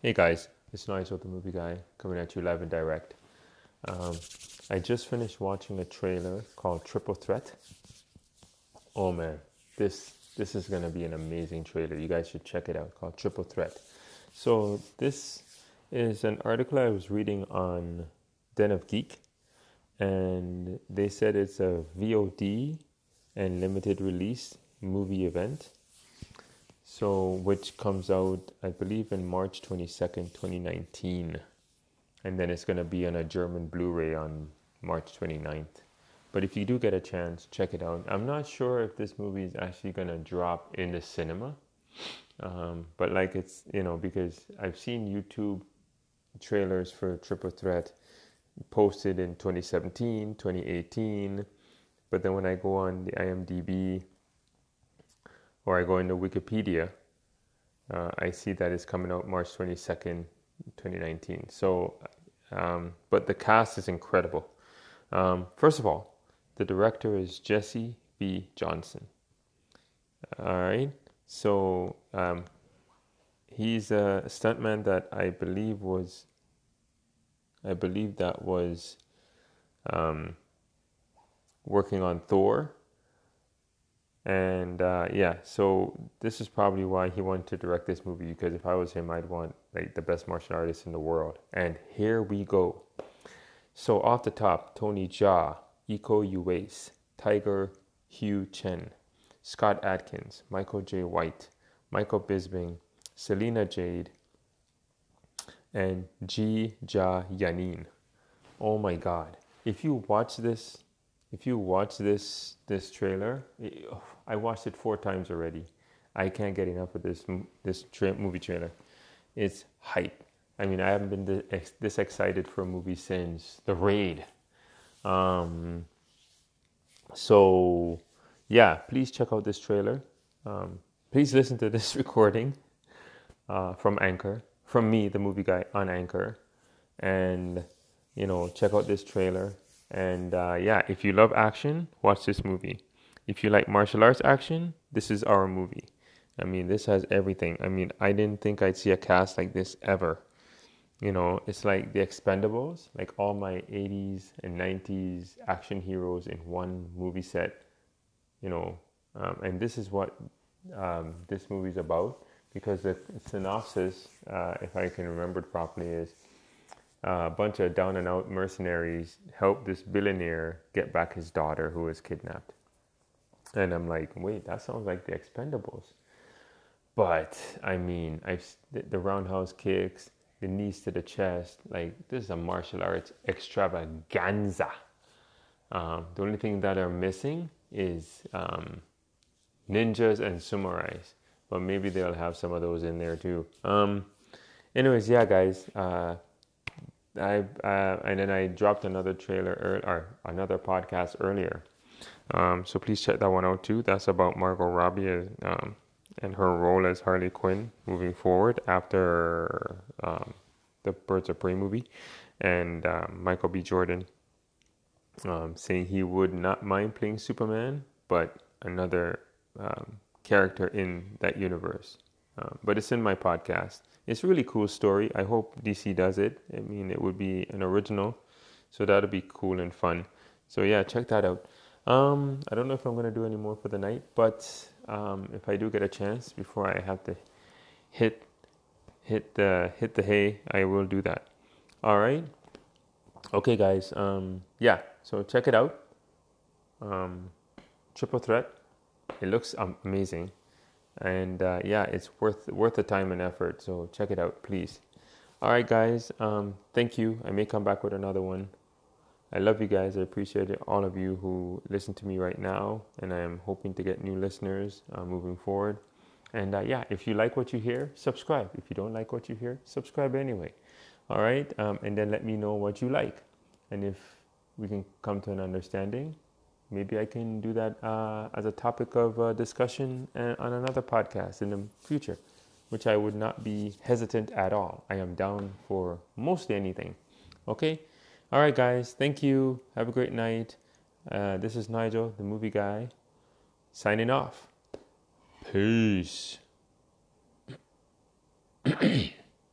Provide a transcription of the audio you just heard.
Hey guys, it's Nigel, the movie guy, coming at you live and direct. Um, I just finished watching a trailer called Triple Threat. Oh man, this this is gonna be an amazing trailer. You guys should check it out. Called Triple Threat. So this is an article I was reading on Den of Geek, and they said it's a VOD and limited release movie event so which comes out I believe in March 22nd 2019 and then it's going to be on a German Blu-ray on March 29th but if you do get a chance check it out. I'm not sure if this movie is actually going to drop in the cinema. Um, but like it's you know because I've seen YouTube trailers for Triple Threat posted in 2017 2018 but then when I go on the IMDb or I go into Wikipedia, uh, I see that it's coming out March 22nd, 2019. So, um, but the cast is incredible. Um, first of all, the director is Jesse V. Johnson. All right. So, um, he's a stuntman that I believe was, I believe that was um, working on Thor and uh, yeah, so this is probably why he wanted to direct this movie because if I was him, I'd want like the best martial artist in the world. And here we go. So off the top, Tony Jaa, Iko Uwais, Tiger Hu Chen, Scott Adkins, Michael Jai White, Michael Bisping, Celina Jade, and Ji Ja Yanin. Oh my God! If you watch this if you watch this this trailer, I watched it four times already. I can't get enough of this this tra- movie trailer. It's hype. I mean, I haven't been this, this excited for a movie since The Raid. Um, so, yeah, please check out this trailer. Um, please listen to this recording uh, from Anchor, from me, the movie guy on Anchor, and you know, check out this trailer. And uh, yeah, if you love action, watch this movie. If you like martial arts action, this is our movie. I mean, this has everything. I mean, I didn't think I'd see a cast like this ever. You know, it's like the Expendables, like all my 80s and 90s action heroes in one movie set. You know, um, and this is what um, this movie's about because the synopsis, uh, if I can remember it properly, is a bunch of down and out mercenaries help this billionaire get back his daughter who was kidnapped. And I'm like, wait, that sounds like the Expendables. But I mean, I've the roundhouse kicks, the knees to the chest, like this is a martial arts extravaganza. Um, the only thing that are missing is um, ninjas and samurais, but maybe they'll have some of those in there too. Um, anyways, yeah, guys. Uh, I uh, and then I dropped another trailer er, or another podcast earlier. Um, so please check that one out too. That's about Margot Robbie um, and her role as Harley Quinn moving forward after um, the Birds of Prey movie, and um, Michael B. Jordan um, saying he would not mind playing Superman, but another um, character in that universe. But it's in my podcast it's a really cool story. I hope DC does it. I mean, it would be an original, so that'll be cool and fun. So yeah, check that out. Um, I don't know if I'm gonna do any more for the night, but um, if I do get a chance before I have to hit hit the hit the hay, I will do that. All right. Okay, guys. Um, yeah. So check it out. Um, triple threat. It looks amazing and uh, yeah, it's worth worth the time and effort. So check it out, please. All right, guys. Um, thank you. I may come back with another one. I love you guys. I appreciate it, all of you who listen to me right now, and I am hoping to get new listeners uh, moving forward. And uh, yeah, if you like what you hear, subscribe. If you don't like what you hear, subscribe anyway. All right, um, and then let me know what you like, and if we can come to an understanding, maybe I can do that uh, as a topic of uh, discussion uh, on another podcast in the future, which I would not be hesitant at all. I am down for mostly anything. Okay? All right, guys. Thank you. Have a great night. Uh, this is Nigel, the movie guy, signing off. Peace.